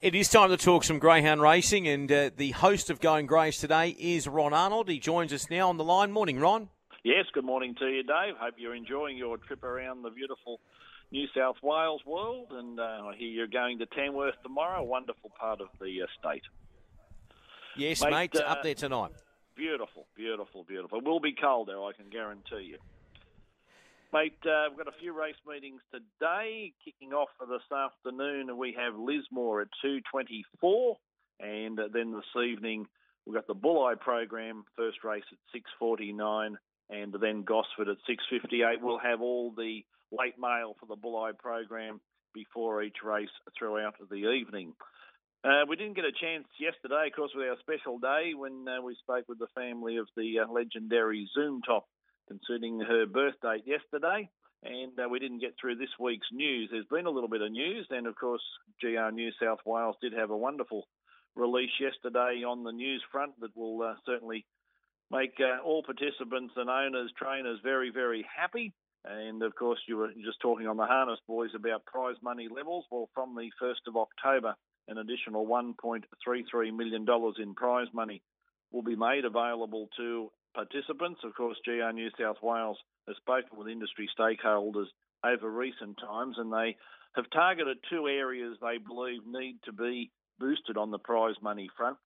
It is time to talk some greyhound racing, and uh, the host of Going Greys today is Ron Arnold. He joins us now on the line. Morning, Ron. Yes, good morning to you, Dave. Hope you're enjoying your trip around the beautiful New South Wales world, and uh, I hear you're going to Tamworth tomorrow, a wonderful part of the uh, state. Yes, mate, mate up uh, there tonight. Beautiful, beautiful, beautiful. It will be cold there, I can guarantee you. Mate, uh, we've got a few race meetings today. Kicking off for this afternoon, we have Lismore at 2.24. And then this evening, we've got the Bulli program, first race at 6.49. And then Gosford at 6.58. We'll have all the late mail for the Bulli program before each race throughout the evening. Uh, we didn't get a chance yesterday, of course, with our special day when uh, we spoke with the family of the uh, legendary Zoom Top concerning her birthday yesterday. And uh, we didn't get through this week's news. There's been a little bit of news, and of course, GR New South Wales did have a wonderful release yesterday on the news front that will uh, certainly make uh, all participants and owners, trainers very, very happy. And of course, you were just talking on the harness boys about prize money levels. Well, from the 1st of October, an additional $1.33 million in prize money will be made available to participants. Of course, GR New South Wales has spoken with industry stakeholders over recent times, and they have targeted two areas they believe need to be boosted on the prize money front.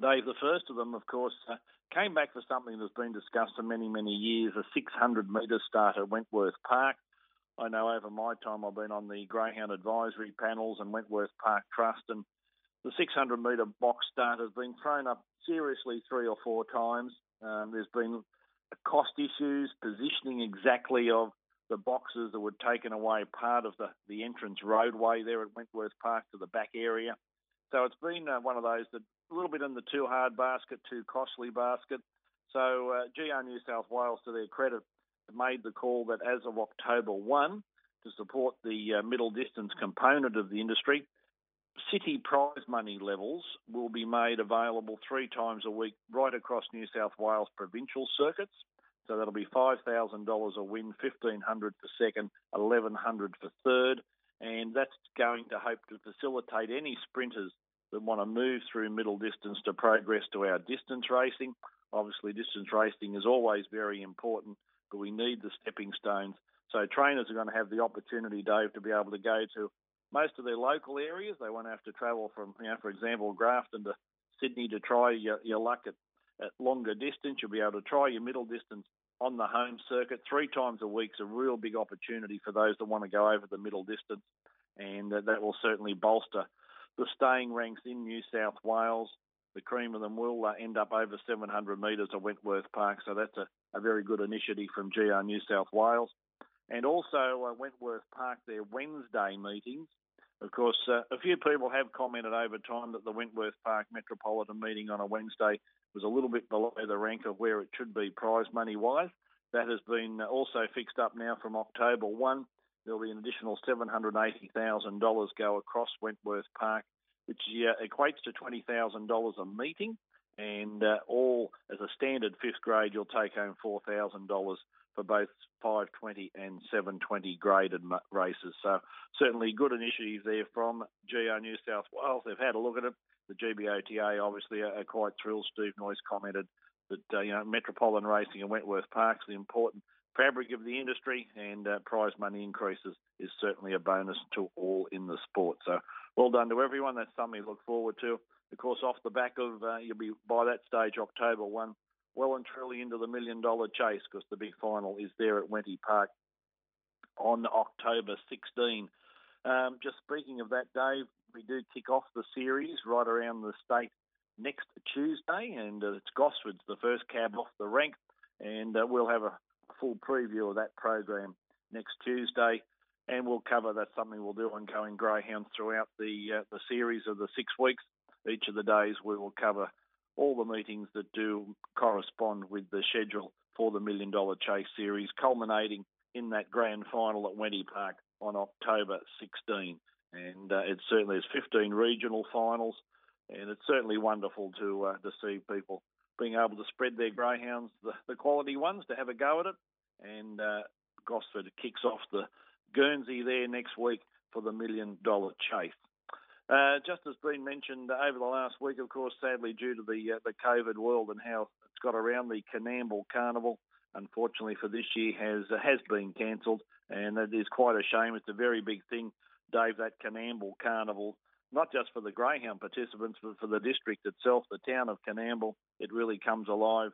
Dave, the first of them, of course, uh, came back for something that's been discussed for many, many years a 600 metre start at Wentworth Park. I know over my time I've been on the Greyhound advisory panels and Wentworth Park Trust, and the 600 metre box start has been thrown up seriously three or four times. Um, there's been cost issues, positioning exactly of the boxes that were taken away part of the, the entrance roadway there at Wentworth Park to the back area. So it's been uh, one of those that a little bit in the too hard basket, too costly basket. So uh, GR New South Wales, to their credit, made the call that as of October 1, to support the uh, middle distance component of the industry, city prize money levels will be made available three times a week right across New South Wales provincial circuits. So that'll be $5,000 a win, 1500 for second, 1100 for third. And that's going to hope to facilitate any sprinters that want to move through middle distance to progress to our distance racing. Obviously, distance racing is always very important, but we need the stepping stones. So trainers are going to have the opportunity, Dave, to be able to go to most of their local areas. They won't have to travel from, you know, for example, Grafton to Sydney to try your, your luck at, at longer distance. You'll be able to try your middle distance on the home circuit three times a week. It's a real big opportunity for those that want to go over the middle distance, and uh, that will certainly bolster the staying ranks in New South Wales. The cream of them will uh, end up over 700 metres at Wentworth Park, so that's a, a very good initiative from GR New South Wales. And also, uh, Wentworth Park, their Wednesday meetings of course, uh, a few people have commented over time that the Wentworth Park Metropolitan meeting on a Wednesday was a little bit below the rank of where it should be prize money wise. That has been also fixed up now from October 1. There'll be an additional $780,000 go across Wentworth Park, which uh, equates to $20,000 a meeting. And uh, all as a standard fifth grade, you'll take home $4,000 for both 520 and 720 graded races. So certainly good initiative there from GR New South Wales. They've had a look at it. The GBOTA obviously are, quite thrilled. Steve Noyce commented that uh, you know Metropolitan Racing and Wentworth Parks the important fabric of the industry, and uh, prize money increases is certainly a bonus to all in the sport. So well done to everyone. That's something to look forward to. Of course, off the back of uh, you'll be by that stage October one well and truly into the million dollar chase because the big final is there at Wenty Park on October 16. Um, just speaking of that, Dave, we do kick off the series right around the state next Tuesday, and uh, it's Gosford's the first cab off the rank, and uh, we'll have a full preview of that program next Tuesday, and we'll cover that's something we'll do on Going Greyhounds throughout the uh, the series of the six weeks. Each of the days we will cover all the meetings that do correspond with the schedule for the Million Dollar Chase Series, culminating in that grand final at Wenty Park on October 16. And uh, it certainly is 15 regional finals, and it's certainly wonderful to uh, to see people being able to spread their greyhounds, the, the quality ones, to have a go at it. And uh, Gosford kicks off the Guernsey there next week for the Million Dollar Chase. Uh, just as been mentioned over the last week, of course, sadly due to the uh, the COVID world and how it's got around the Coonamble Carnival, unfortunately for this year has uh, has been cancelled, and it is quite a shame. It's a very big thing, Dave. That Coonamble Carnival, not just for the greyhound participants, but for the district itself, the town of Coonamble. It really comes alive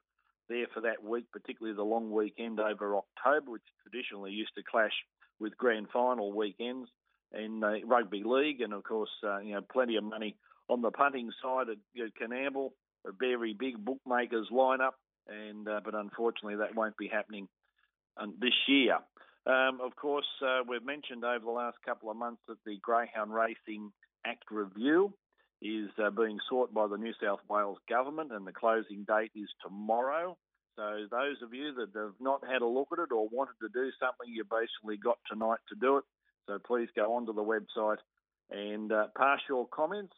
there for that week, particularly the long weekend over October, which traditionally used to clash with grand final weekends in uh, rugby league, and of course, uh, you know, plenty of money on the punting side at know, Coonamble. A very big bookmakers lineup, and uh, but unfortunately, that won't be happening um, this year. Um, of course, uh, we've mentioned over the last couple of months that the Greyhound Racing Act review is uh, being sought by the New South Wales government, and the closing date is tomorrow. So, those of you that have not had a look at it or wanted to do something, you basically got tonight to do it. So please go onto the website and uh, pass your comments.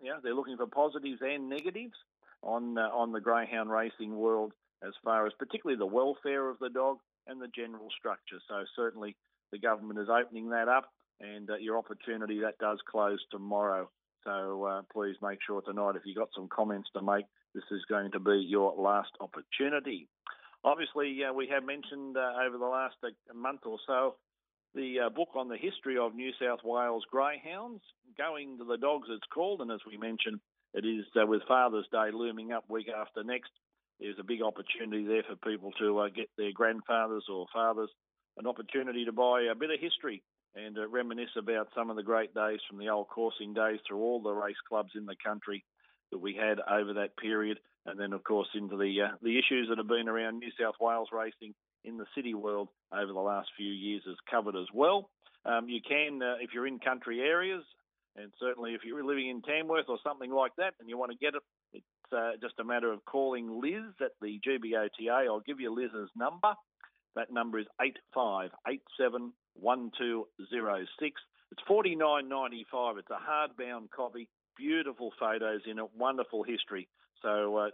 Yeah, they're looking for positives and negatives on uh, on the greyhound racing world as far as particularly the welfare of the dog and the general structure. So certainly the government is opening that up, and uh, your opportunity that does close tomorrow. So uh, please make sure tonight if you've got some comments to make, this is going to be your last opportunity. Obviously, uh, we have mentioned uh, over the last month or so the uh, book on the history of New South Wales greyhounds, Going to the Dogs, it's called. And as we mentioned, it is uh, with Father's Day looming up week after next. There's a big opportunity there for people to uh, get their grandfathers or fathers an opportunity to buy a bit of history and uh, reminisce about some of the great days from the old coursing days through all the race clubs in the country that we had over that period, and then of course into the uh, the issues that have been around New South Wales racing in the city world over the last few years is covered as well. Um, you can, uh, if you're in country areas, and certainly if you're living in Tamworth or something like that and you want to get it, it's uh, just a matter of calling Liz at the GBOTA. I'll give you Liz's number. That number is 8587 1206. It's forty nine ninety five. It's a hardbound copy, beautiful photos in it, wonderful history. So uh,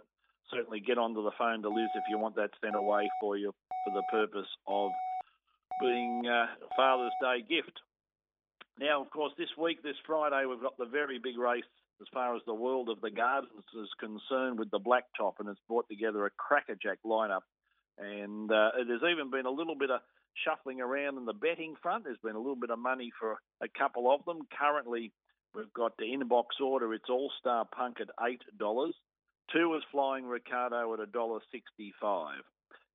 certainly get onto the phone to Liz if you want that sent away for you for the purpose of being uh, Father's Day gift. Now, of course, this week, this Friday, we've got the very big race as far as the world of the gardens is concerned with the blacktop, and it's brought together a crackerjack lineup. And uh, there's even been a little bit of shuffling around in the betting front. There's been a little bit of money for a couple of them. Currently, we've got the inbox order. It's All Star Punk at eight dollars. Two is Flying Ricardo at a dollar sixty-five.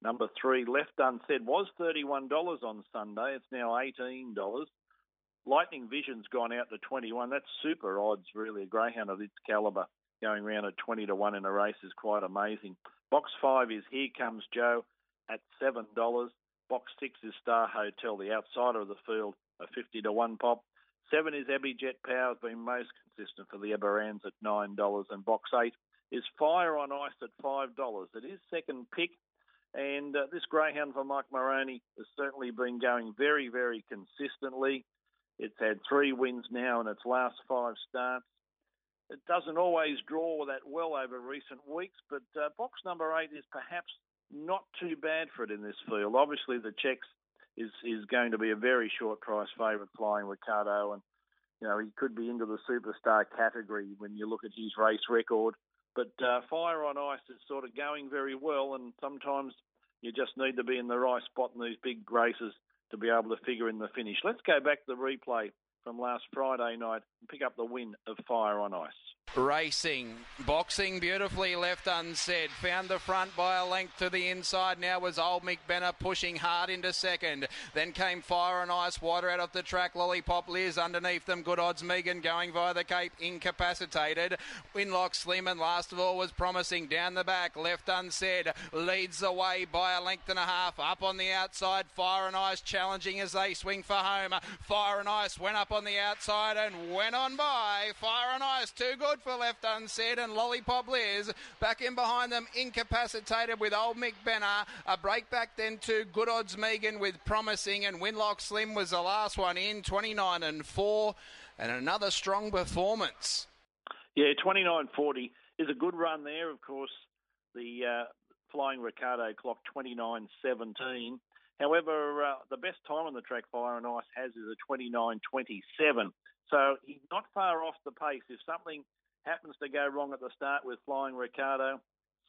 Number three, Left Unsaid, was $31 on Sunday. It's now $18. Lightning Vision's gone out to 21. That's super odds, really. A greyhound of its calibre going around at 20 to 1 in a race is quite amazing. Box 5 is Here Comes Joe at $7. Box 6 is Star Hotel, the outsider of the field, a 50 to 1 pop. 7 is Abbey Jet Power, has been most consistent for the Eberans at $9. And box 8 is Fire on Ice at $5. It is second pick and uh, this greyhound for Mike Moroney has certainly been going very, very consistently. It's had three wins now in its last five starts. It doesn't always draw that well over recent weeks, but uh, box number eight is perhaps not too bad for it in this field. Obviously, the checks is is going to be a very short price favourite flying Ricardo, and you know he could be into the superstar category when you look at his race record. But uh, fire on ice is sort of going very well, and sometimes you just need to be in the right spot in these big races to be able to figure in the finish. Let's go back to the replay from last Friday night and pick up the win of Fire on Ice. Racing, boxing beautifully left unsaid. Found the front by a length to the inside. Now was Old Mick pushing hard into second. Then came Fire and Ice, wider out of the track. Lollipop Liz underneath them. Good odds Megan going via the Cape, incapacitated. Winlock Slim and last of all was promising down the back. Left unsaid leads the way by a length and a half. Up on the outside, Fire and Ice challenging as they swing for home. Fire and Ice went up on the outside and went on by. Fire and Ice too good for left unsaid, and Lollipop Liz back in behind them, incapacitated with old Mick Benner. A break back then to Good Odds Megan with Promising, and Winlock Slim was the last one in, 29 and 4, and another strong performance. Yeah, 29.40 is a good run there. Of course, the uh, Flying Ricardo clock 29.17. However, uh, the best time on the track Fire and Ice has is a 29.27. So he's not far off the pace. If something happens to go wrong at the start with Flying Ricardo,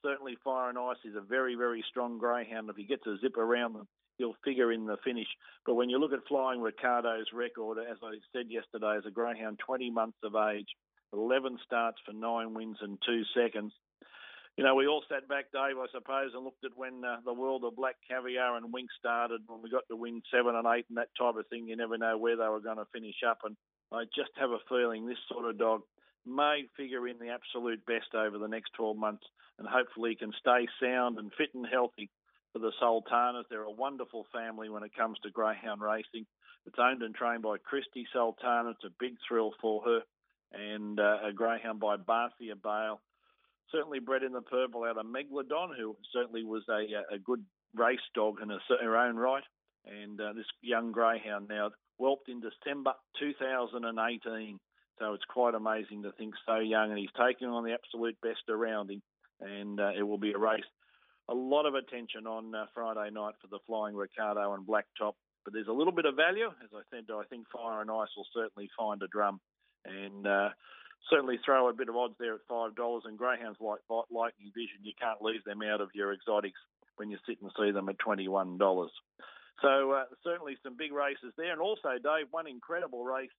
certainly Fire and Ice is a very, very strong greyhound. If he gets a zip around them, he'll figure in the finish. But when you look at Flying Ricardo's record, as I said yesterday, as a greyhound, 20 months of age, 11 starts for nine wins and two seconds. You know, we all sat back, Dave, I suppose, and looked at when uh, the world of Black Caviar and Winx started, when we got to win seven and eight and that type of thing. You never know where they were going to finish up. And I just have a feeling this sort of dog may figure in the absolute best over the next 12 months and hopefully can stay sound and fit and healthy for the Sultanas. They're a wonderful family when it comes to greyhound racing. It's owned and trained by Christy Sultana. It's a big thrill for her. And uh, a greyhound by Barcia Bale. Certainly bred in the purple out of Megalodon, who certainly was a, a good race dog in her own right. And uh, this young greyhound now whelped in December 2018. So it's quite amazing to think so young, and he's taking on the absolute best around him, and uh, it will be a race. A lot of attention on uh, Friday night for the Flying Ricardo and Blacktop, but there's a little bit of value. As I said, I think Fire and Ice will certainly find a drum, and uh, certainly throw a bit of odds there at five dollars. And greyhounds like Lightning Vision, you can't leave them out of your exotics when you sit and see them at twenty-one dollars. So uh, certainly some big races there, and also Dave, one incredible race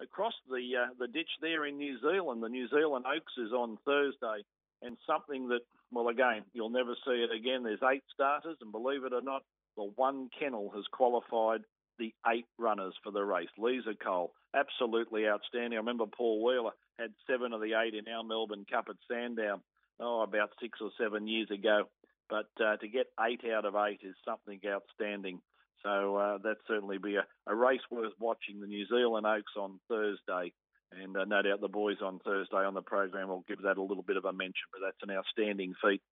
across the uh, the ditch there in New Zealand. The New Zealand Oaks is on Thursday, and something that well again you'll never see it again. There's eight starters, and believe it or not, the one kennel has qualified the eight runners for the race. Lisa Cole, absolutely outstanding. I remember Paul Wheeler had seven of the eight in our Melbourne Cup at Sandown, oh, about six or seven years ago. But uh, to get eight out of eight is something outstanding. So uh, that certainly be a, a, race worth watching. The New Zealand Oaks on Thursday, and uh, no doubt the boys on Thursday on the program will give that a little bit of a mention. But that's an outstanding feat.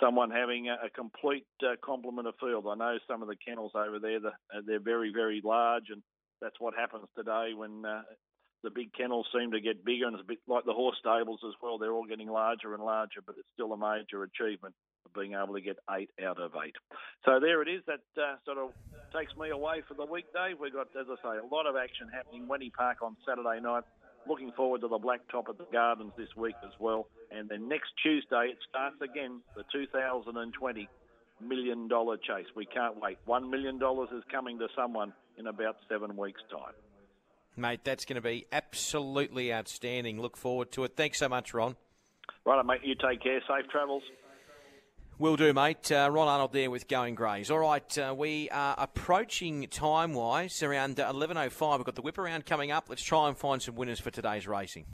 Someone having a, a complete uh, complement of field. I know some of the kennels over there, the, uh, they're very, very large, and that's what happens today when uh, the big kennels seem to get bigger, and it's a bit like the horse stables as well. They're all getting larger and larger, but it's still a major achievement being able to get eight out of eight. So there it is. That uh, sort of takes me away for the weekday. We've got, as I say, a lot of action happening. Wenty Park on Saturday night. Looking forward to the Blacktop at the Gardens this week as well. And then next Tuesday it starts again, the 2020 million dollar chase. We can't wait. One million dollars is coming to someone in about seven weeks' time. Mate, that's going to be absolutely outstanding. Look forward to it. Thanks so much, Ron. Right, mate. You take care. Safe travels. Will do, mate. Uh, Ron Arnold there with Going Greys. All right, uh, we are approaching time wise around 11.05. We've got the whip around coming up. Let's try and find some winners for today's racing.